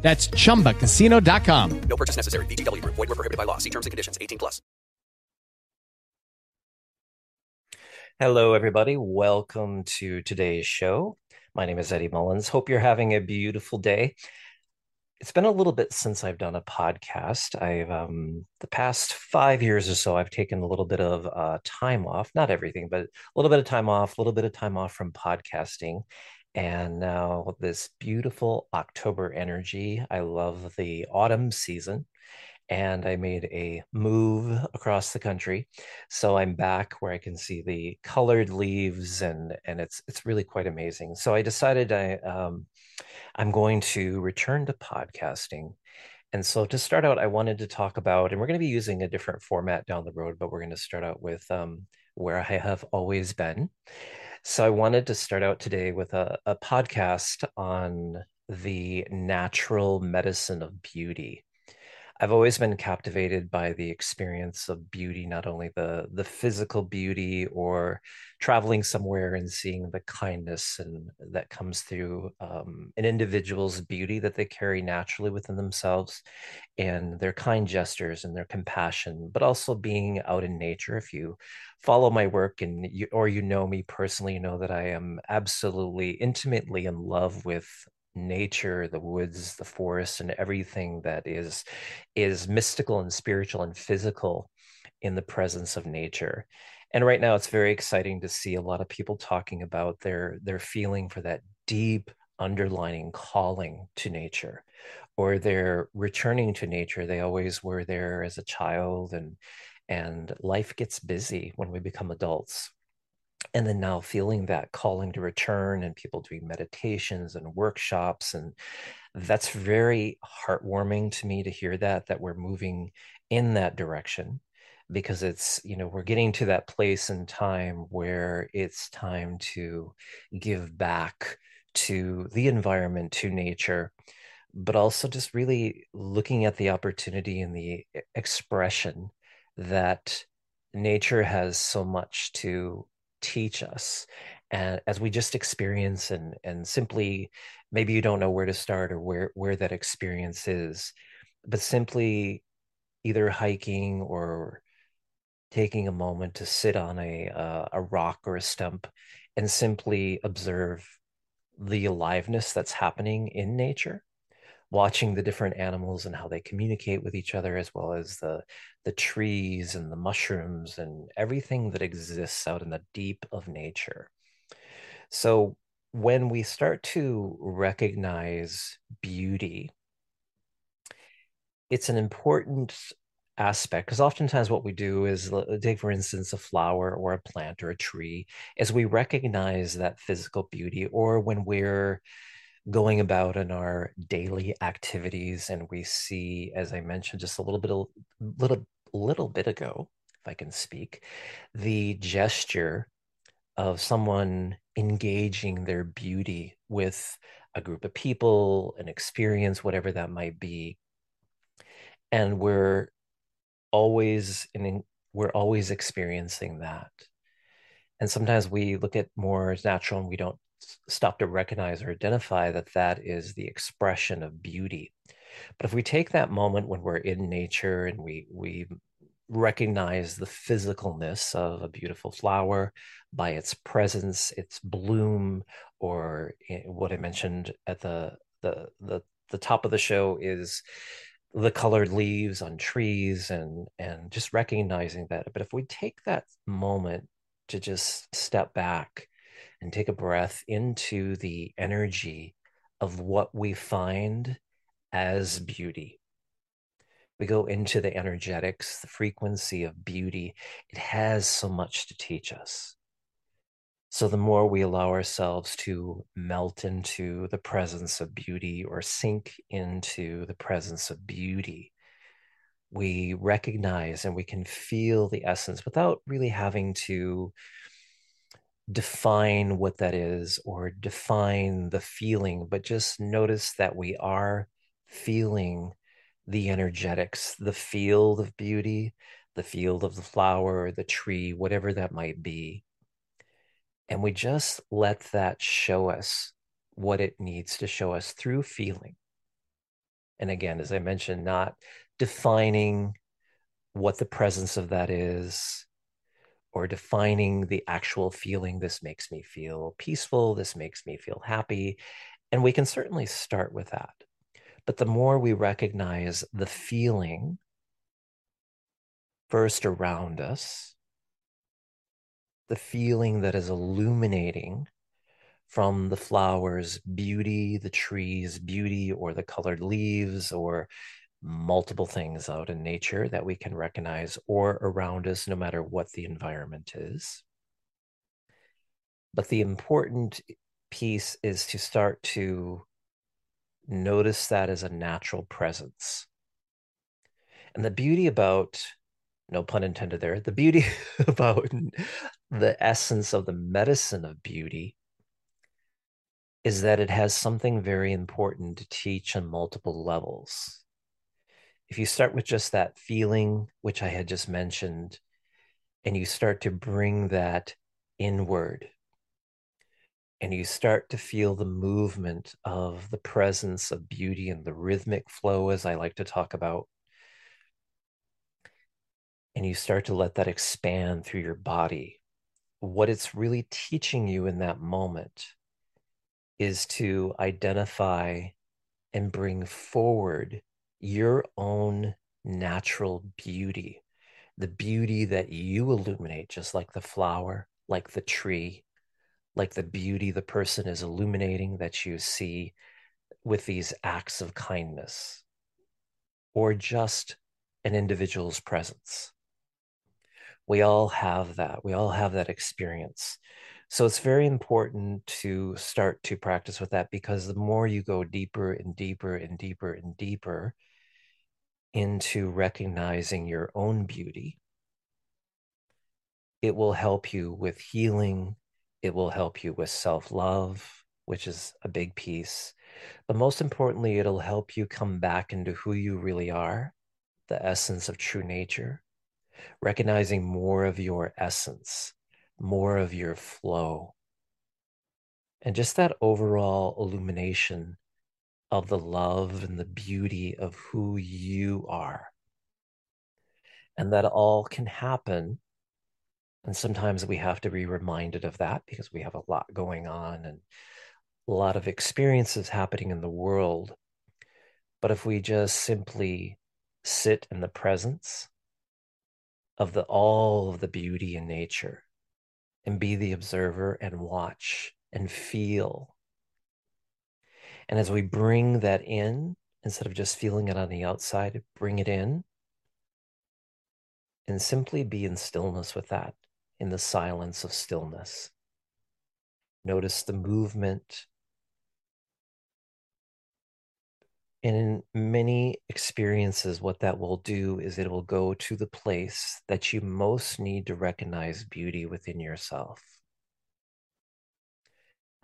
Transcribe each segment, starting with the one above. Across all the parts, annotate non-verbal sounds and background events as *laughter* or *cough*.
That's chumbacasino.com. No purchase necessary. VGW Group. Void were prohibited by law. See terms and conditions. 18 plus. Hello, everybody. Welcome to today's show. My name is Eddie Mullins. Hope you're having a beautiful day. It's been a little bit since I've done a podcast. I've um, the past five years or so, I've taken a little bit of uh, time off, not everything, but a little bit of time off, a little bit of time off from podcasting. And now this beautiful October energy. I love the autumn season. And I made a move across the country. So I'm back where I can see the colored leaves and and it's it's really quite amazing. So I decided I um I'm going to return to podcasting. And so to start out, I wanted to talk about, and we're going to be using a different format down the road, but we're going to start out with um, where I have always been. So I wanted to start out today with a, a podcast on the natural medicine of beauty. I've always been captivated by the experience of beauty, not only the the physical beauty or traveling somewhere and seeing the kindness and that comes through um, an individual's beauty that they carry naturally within themselves, and their kind gestures and their compassion, but also being out in nature. If you follow my work and you or you know me personally, you know that I am absolutely intimately in love with nature the woods the forest and everything that is is mystical and spiritual and physical in the presence of nature. And right now it's very exciting to see a lot of people talking about their their feeling for that deep underlining calling to nature or they're returning to nature. They always were there as a child and and life gets busy when we become adults and then now feeling that calling to return and people doing meditations and workshops and that's very heartwarming to me to hear that that we're moving in that direction because it's you know we're getting to that place in time where it's time to give back to the environment to nature but also just really looking at the opportunity and the expression that nature has so much to teach us and as we just experience and and simply maybe you don't know where to start or where where that experience is but simply either hiking or taking a moment to sit on a uh, a rock or a stump and simply observe the aliveness that's happening in nature watching the different animals and how they communicate with each other as well as the the trees and the mushrooms and everything that exists out in the deep of nature. So when we start to recognize beauty it's an important aspect because oftentimes what we do is take for instance a flower or a plant or a tree as we recognize that physical beauty or when we're going about in our daily activities and we see as i mentioned just a little bit a little little bit ago if i can speak the gesture of someone engaging their beauty with a group of people an experience whatever that might be. And we're always in we're always experiencing that. And sometimes we look at more as natural and we don't stop to recognize or identify that that is the expression of beauty. But if we take that moment when we're in nature and we we recognize the physicalness of a beautiful flower by its presence, its bloom, or eh, what I mentioned at the the the, the top of the show is the colored leaves on trees and and just recognizing that but if we take that moment to just step back and take a breath into the energy of what we find as beauty. We go into the energetics, the frequency of beauty. It has so much to teach us. So, the more we allow ourselves to melt into the presence of beauty or sink into the presence of beauty, we recognize and we can feel the essence without really having to define what that is or define the feeling, but just notice that we are feeling the energetics, the field of beauty, the field of the flower, the tree, whatever that might be. And we just let that show us what it needs to show us through feeling. And again, as I mentioned, not defining what the presence of that is or defining the actual feeling. This makes me feel peaceful. This makes me feel happy. And we can certainly start with that. But the more we recognize the feeling first around us, the feeling that is illuminating from the flowers' beauty, the trees' beauty, or the colored leaves, or multiple things out in nature that we can recognize or around us, no matter what the environment is. But the important piece is to start to notice that as a natural presence. And the beauty about, no pun intended there, the beauty *laughs* about the essence of the medicine of beauty is that it has something very important to teach on multiple levels if you start with just that feeling, which I had just mentioned, and you start to bring that inward, and you start to feel the movement of the presence of beauty and the rhythmic flow, as I like to talk about, and you start to let that expand through your body, what it's really teaching you in that moment is to identify and bring forward your own natural beauty, the beauty that you illuminate, just like the flower, like the tree, like the beauty the person is illuminating that you see with these acts of kindness, or just an individual's presence. We all have that. We all have that experience. So it's very important to start to practice with that because the more you go deeper and deeper and deeper and deeper into recognizing your own beauty, it will help you with healing. It will help you with self love, which is a big piece. But most importantly, it'll help you come back into who you really are, the essence of true nature, recognizing more of your essence, more of your flow. And just that overall illumination of the love and the beauty of who you are. And that all can happen. And sometimes we have to be reminded of that because we have a lot going on and a lot of experiences happening in the world. But if we just simply sit in the presence of the all of the beauty in nature and be the observer and watch and feel and as we bring that in, instead of just feeling it on the outside, bring it in and simply be in stillness with that, in the silence of stillness. Notice the movement. And in many experiences, what that will do is it will go to the place that you most need to recognize beauty within yourself.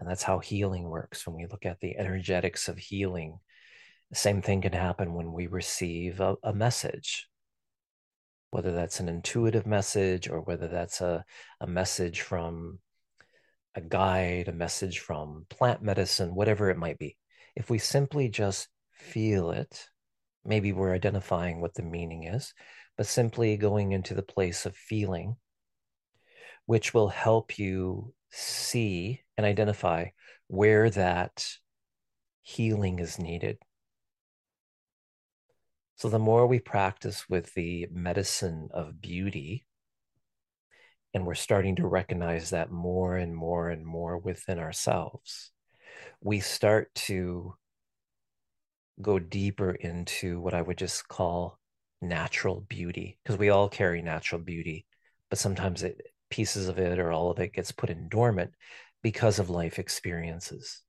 And that's how healing works. When we look at the energetics of healing, the same thing can happen when we receive a, a message, whether that's an intuitive message or whether that's a, a message from a guide, a message from plant medicine, whatever it might be. If we simply just feel it, maybe we're identifying what the meaning is, but simply going into the place of feeling, which will help you see and identify where that healing is needed. So, the more we practice with the medicine of beauty, and we're starting to recognize that more and more and more within ourselves, we start to go deeper into what I would just call natural beauty, because we all carry natural beauty, but sometimes it, pieces of it or all of it gets put in dormant because of life experiences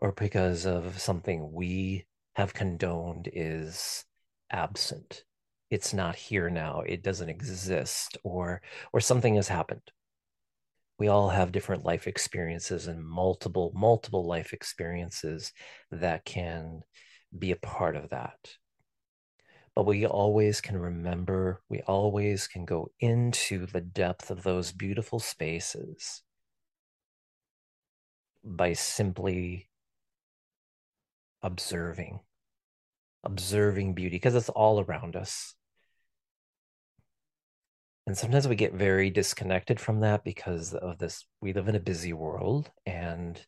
or because of something we have condoned is absent. It's not here now. It doesn't exist or or something has happened. We all have different life experiences and multiple multiple life experiences that can be a part of that. But we always can remember we always can go into the depth of those beautiful spaces by simply observing observing beauty because it's all around us. And sometimes we get very disconnected from that because of this we live in a busy world and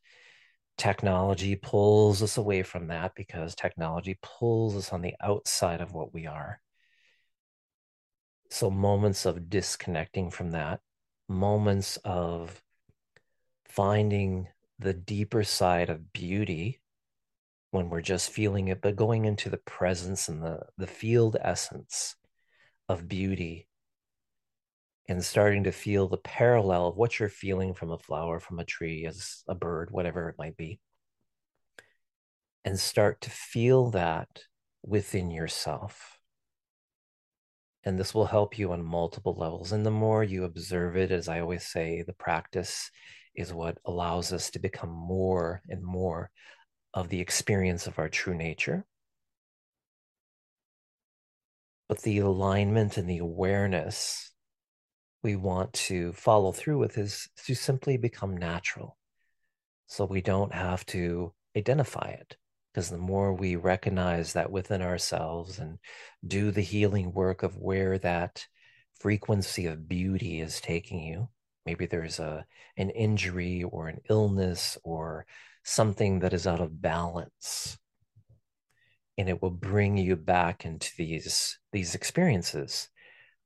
technology pulls us away from that because technology pulls us on the outside of what we are. So moments of disconnecting from that moments of finding the deeper side of beauty when we're just feeling it but going into the presence and the the field essence of beauty and starting to feel the parallel of what you're feeling from a flower, from a tree, as a bird, whatever it might be. And start to feel that within yourself. And this will help you on multiple levels. And the more you observe it, as I always say, the practice is what allows us to become more and more of the experience of our true nature. But the alignment and the awareness we want to follow through with is to simply become natural. So we don't have to identify it. Because the more we recognize that within ourselves and do the healing work of where that frequency of beauty is taking you, maybe there's a an injury or an illness or something that is out of balance and it will bring you back into these these experiences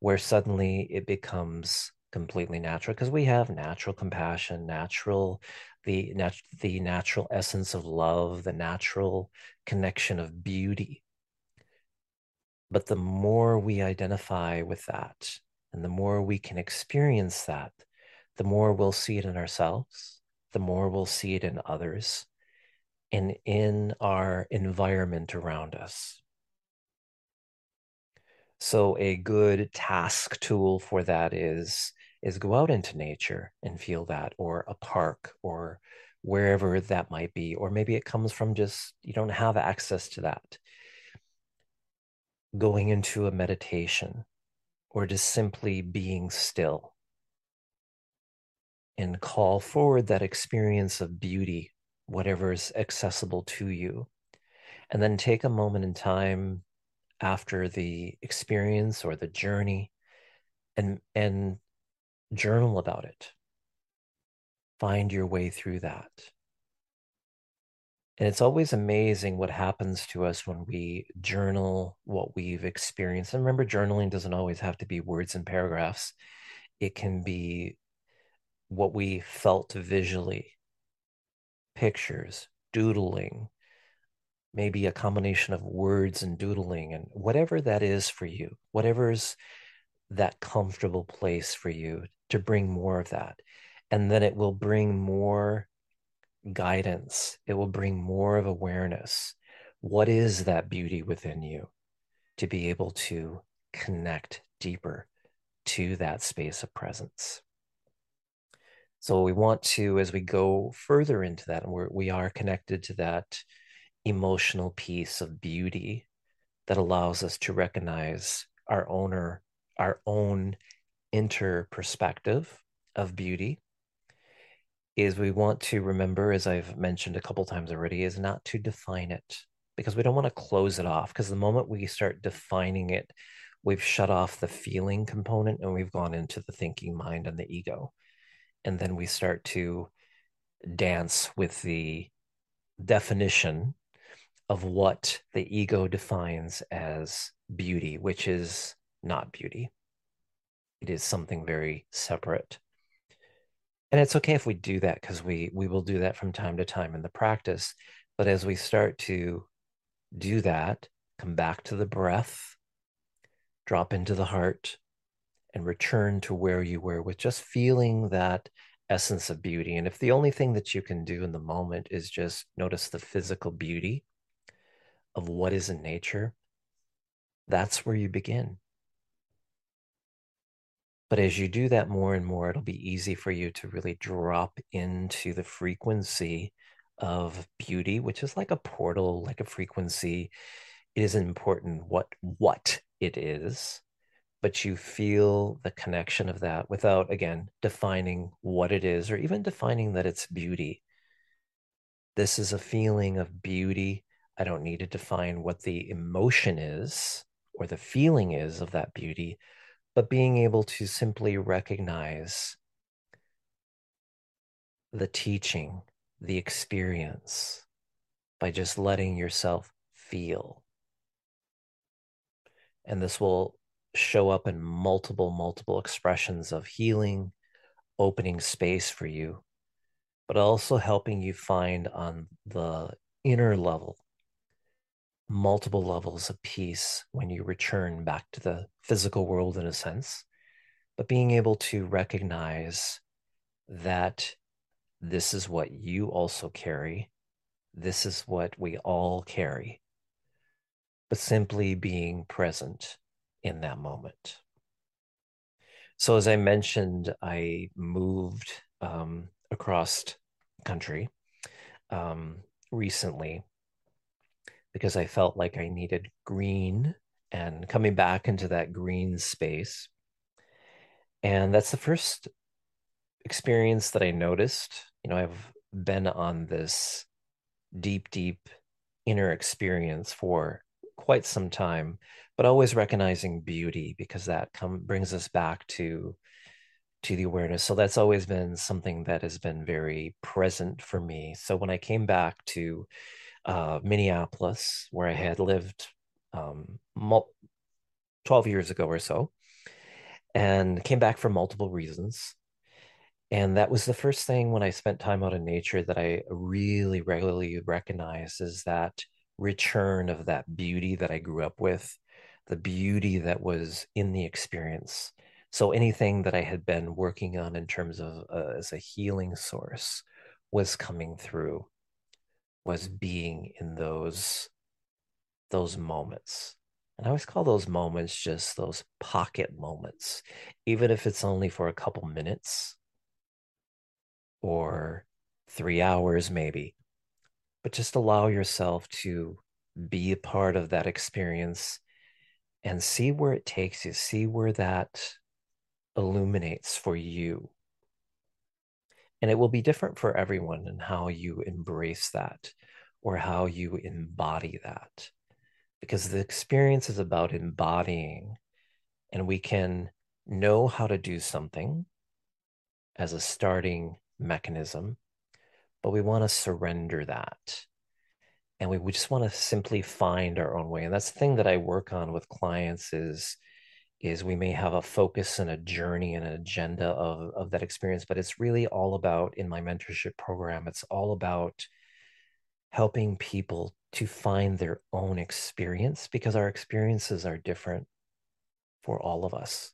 where suddenly it becomes completely natural because we have natural compassion, natural the nat- the natural essence of love, the natural connection of beauty. But the more we identify with that, and the more we can experience that, the more we'll see it in ourselves, the more we'll see it in others, and in our environment around us. So a good task tool for that is is go out into nature and feel that or a park or wherever that might be or maybe it comes from just you don't have access to that. Going into a meditation or just simply being still. And call forward that experience of beauty whatever is accessible to you. And then take a moment in time after the experience or the journey and and journal about it. Find your way through that. And it's always amazing what happens to us when we journal what we've experienced. And remember journaling doesn't always have to be words and paragraphs. It can be what we felt visually. Pictures doodling maybe a combination of words and doodling and whatever that is for you, whatever's that comfortable place for you to bring more of that. And then it will bring more guidance, it will bring more of awareness. What is that beauty within you to be able to connect deeper to that space of presence? So we want to, as we go further into that, and we're, we are connected to that emotional piece of beauty that allows us to recognize our owner our own inter perspective of beauty is we want to remember as i've mentioned a couple times already is not to define it because we don't want to close it off. Because the moment we start defining it we've shut off the feeling component and we've gone into the thinking mind and the ego. And then we start to dance with the definition of what the ego defines as beauty, which is not beauty. It is something very separate. And it's okay if we do that because we we will do that from time to time in the practice. But as we start to do that, come back to the breath, drop into the heart, and return to where you were with just feeling that essence of beauty. And if the only thing that you can do in the moment is just notice the physical beauty of what is in nature, that's where you begin. But as you do that more and more, it'll be easy for you to really drop into the frequency of beauty, which is like a portal, like a frequency. It isn't important what what it is, but you feel the connection of that without again defining what it is or even defining that it's beauty. This is a feeling of beauty. I don't need to define what the emotion is or the feeling is of that beauty, but being able to simply recognize the teaching, the experience by just letting yourself feel. And this will show up in multiple, multiple expressions of healing, opening space for you, but also helping you find on the inner level multiple levels of peace when you return back to the physical world in a sense, but being able to recognize that this is what you also carry. This is what we all carry, but simply being present in that moment. So, as I mentioned, I moved um, across country um, recently because I felt like I needed green and coming back into that green space. And that's the first experience that I noticed. You know, I've been on this deep, deep inner experience for quite some time, but always recognizing beauty because that come brings us back to to the awareness. So that's always been something that has been very present for me. So when I came back to uh, Minneapolis, where I had lived um, 12 years ago or so, and came back for multiple reasons. And that was the first thing when I spent time out in nature that I really regularly recognized is that return of that beauty that I grew up with, the beauty that was in the experience. So anything that I had been working on in terms of uh, as a healing source was coming through was being in those those moments. And i always call those moments just those pocket moments even if it's only for a couple minutes or three hours maybe. But just allow yourself to be a part of that experience and see where it takes you see where that illuminates for you and it will be different for everyone and how you embrace that or how you embody that. Because the experience is about embodying, and we can know how to do something as a starting mechanism, but we want to surrender that. And we, we just want to simply find our own way. And that's the thing that I work on with clients is is we may have a focus and a journey and an agenda of, of that experience, but it's really all about in my mentorship program, it's all about helping people to find their own experience because our experiences are different for all of us.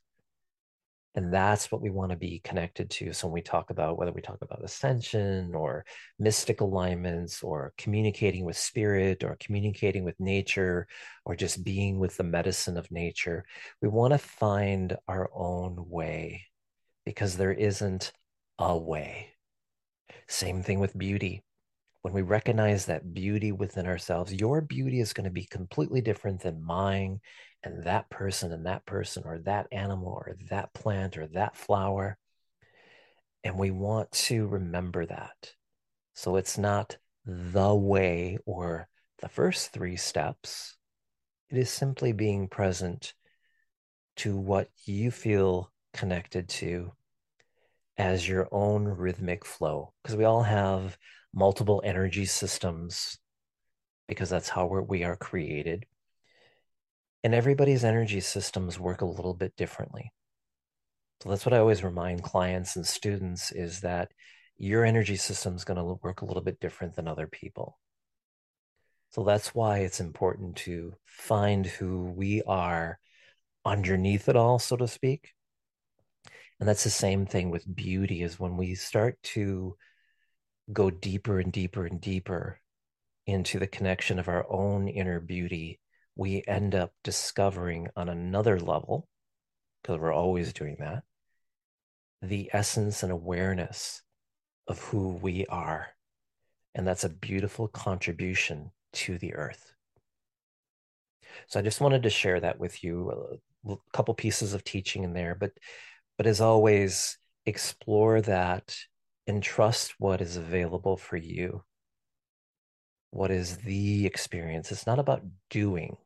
And that's what we want to be connected to. So when we talk about whether we talk about ascension or mystic alignments or communicating with spirit or communicating with nature or just being with the medicine of nature, we want to find our own way because there isn't a way. Same thing with beauty. When we recognize that beauty within ourselves, your beauty is going to be completely different than mine and that person and that person or that animal or that plant or that flower. And we want to remember that. So it's not the way or the first three steps. It is simply being present to what you feel connected to as your own rhythmic flow. Because we all have multiple energy systems, because that's how we are created and everybody's energy systems work a little bit differently. So that's what I always remind clients and students is that your energy system is going to work a little bit different than other people. So that's why it's important to find who we are underneath it all, so to speak. And that's the same thing with beauty is when we start to go deeper and deeper and deeper into the connection of our own inner beauty we end up discovering on another level, because we're always doing that, the essence and awareness of who we are. And that's a beautiful contribution to the earth. So I just wanted to share that with you. A couple pieces of teaching in there, but but as always, explore that and trust what is available for you. What is the experience? It's not about doing.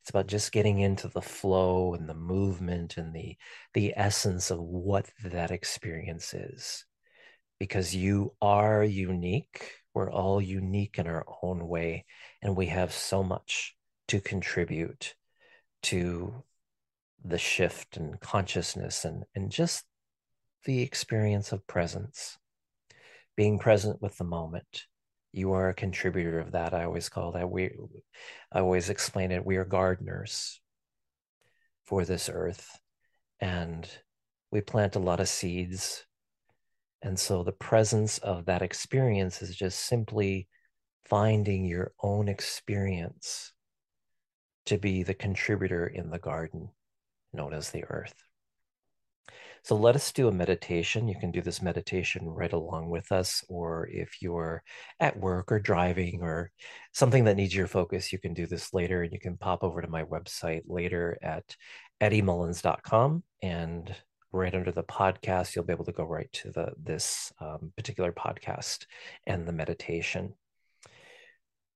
It's about just getting into the flow and the movement and the the essence of what that experience is. Because you are unique. We're all unique in our own way and we have so much to contribute to the shift and consciousness and, and just the experience of presence, being present with the moment. You are a contributor of that. I always call that we, I always explain it. We are gardeners for this earth, and we plant a lot of seeds. And so the presence of that experience is just simply finding your own experience to be the contributor in the garden known as the earth. So let us do a meditation. You can do this meditation right along with us, or if you're at work or driving or something that needs your focus, you can do this later and you can pop over to my website later at eddiemullins.com and right under the podcast, you'll be able to go right to the this um, particular podcast and the meditation.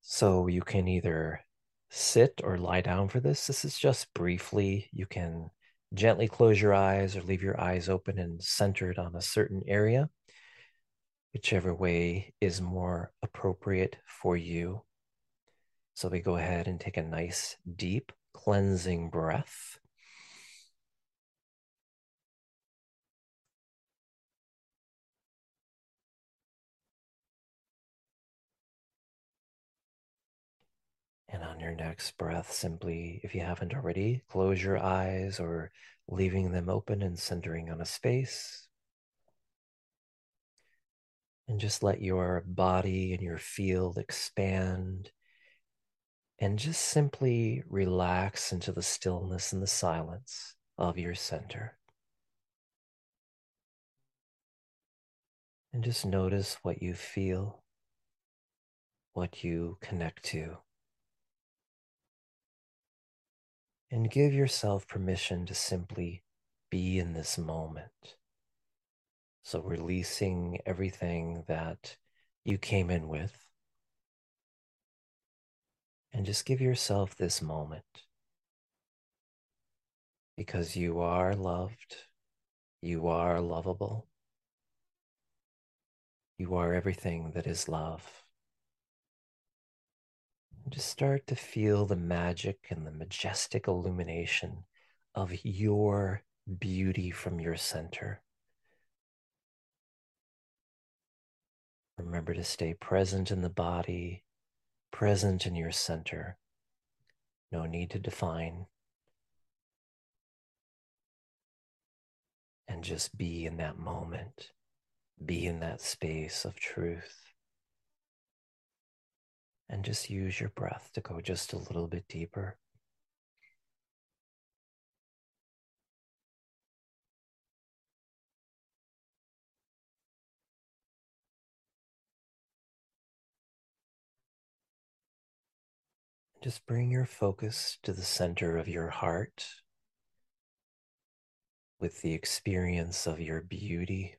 So you can either sit or lie down for this. This is just briefly. You can gently close your eyes or leave your eyes open and centered on a certain area, whichever way is more appropriate for you. So we go ahead and take a nice, deep, cleansing breath. And on your next breath, simply, if you haven't already, close your eyes or leaving them open and centering on a space. And just let your body and your field expand. And just simply relax into the stillness and the silence of your center. And just notice what you feel, what you connect to. And give yourself permission to simply be in this moment. So, releasing everything that you came in with, and just give yourself this moment because you are loved, you are lovable, you are everything that is love. Just start to feel the magic and the majestic illumination of your beauty from your center. Remember to stay present in the body, present in your center. No need to define. And just be in that moment, be in that space of truth and just use your breath to go just a little bit deeper. Just bring your focus to the center of your heart with the experience of your beauty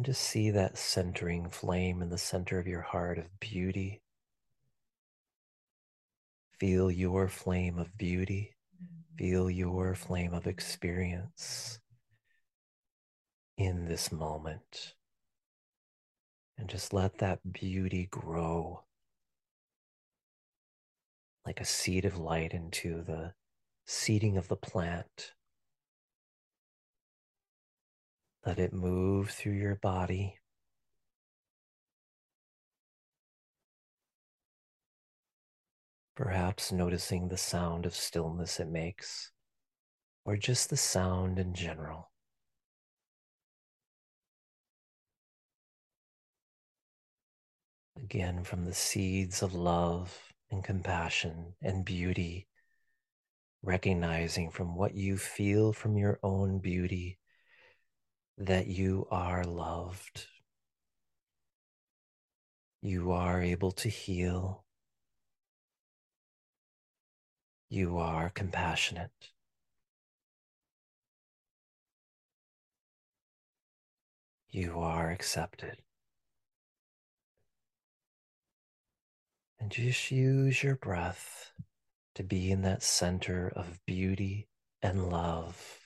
and just see that centering flame in the center of your heart of beauty. Feel your flame of beauty. Feel your flame of experience in this moment. And just let that beauty grow like a seed of light into the seeding of the plant. Let it move through your body. Perhaps noticing the sound of stillness it makes, or just the sound in general. Again, from the seeds of love and compassion and beauty recognizing from what you feel from your own beauty that you are loved. You are able to heal. You are compassionate. You are accepted. And just use your breath to be in that center of beauty and love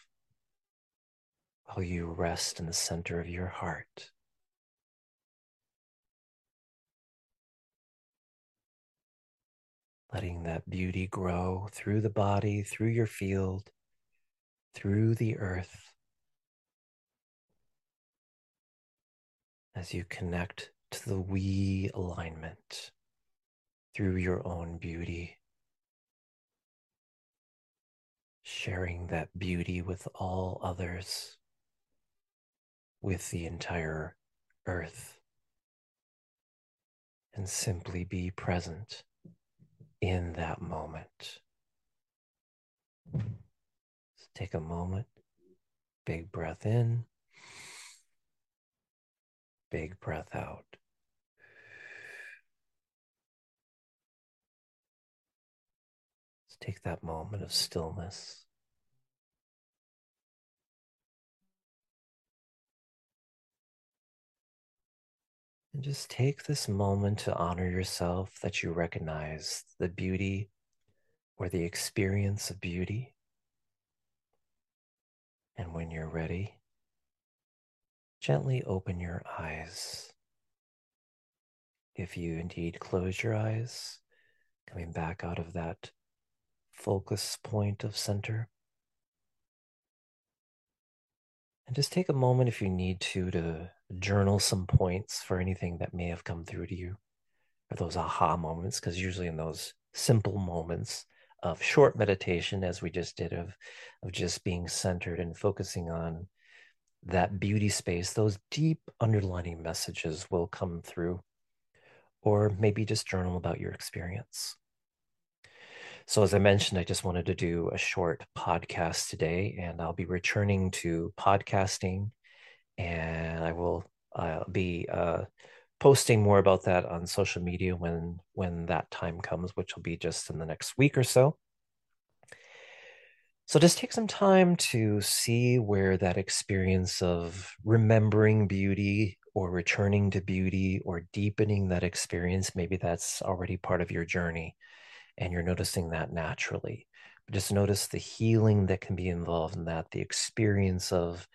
you rest in the center of your heart. letting that beauty grow through the body, through your field, through the earth. As you connect to the we alignment through your own beauty, sharing that beauty with all others, with the entire earth, and simply be present in that moment. Let's take a moment, big breath in, big breath out. Let's take that moment of stillness. And just take this moment to honor yourself that you recognize the beauty or the experience of beauty. And when you're ready, gently open your eyes. If you indeed close your eyes, coming back out of that focus point of center. And just take a moment if you need to to journal some points for anything that may have come through to you or those aha moments, because usually in those simple moments of short meditation, as we just did, of, of just being centered and focusing on that beauty space, those deep underlining messages will come through. Or maybe just journal about your experience. So, as I mentioned, I just wanted to do a short podcast today, and I'll be returning to podcasting and I will uh, be uh, posting more about that on social media when when that time comes, which will be just in the next week or so. So just take some time to see where that experience of remembering beauty or returning to beauty or deepening that experience, maybe that's already part of your journey and you're noticing that naturally. But just notice the healing that can be involved in that, the experience of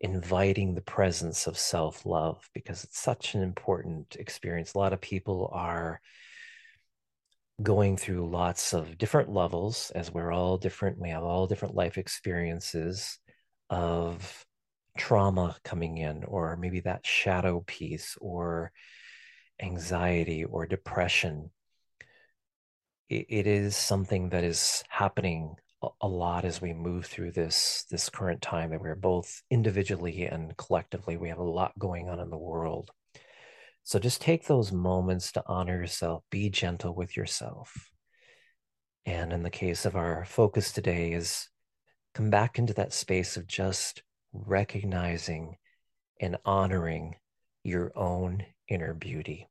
inviting the presence of self love because it's such an important experience. A lot of people are going through lots of different levels as we're all different. We have all different life experiences of trauma coming in, or maybe that shadow piece, or anxiety or depression. it, it is something that is happening a lot as we move through this this current time that we're both individually and collectively we have a lot going on in the world. So just take those moments to honor yourself be gentle with yourself. And in the case of our focus today is come back into that space of just recognizing and honoring your own inner beauty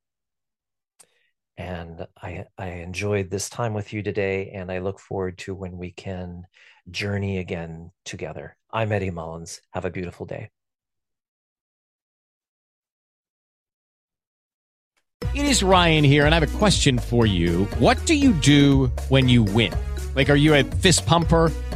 and I, I enjoyed this time with you today, and I look forward to when we can journey again together. I'm Eddie Mullins. Have a beautiful day. It is Ryan here, and I have a question for you. What do you do when you win? Like, are you a fist pumper?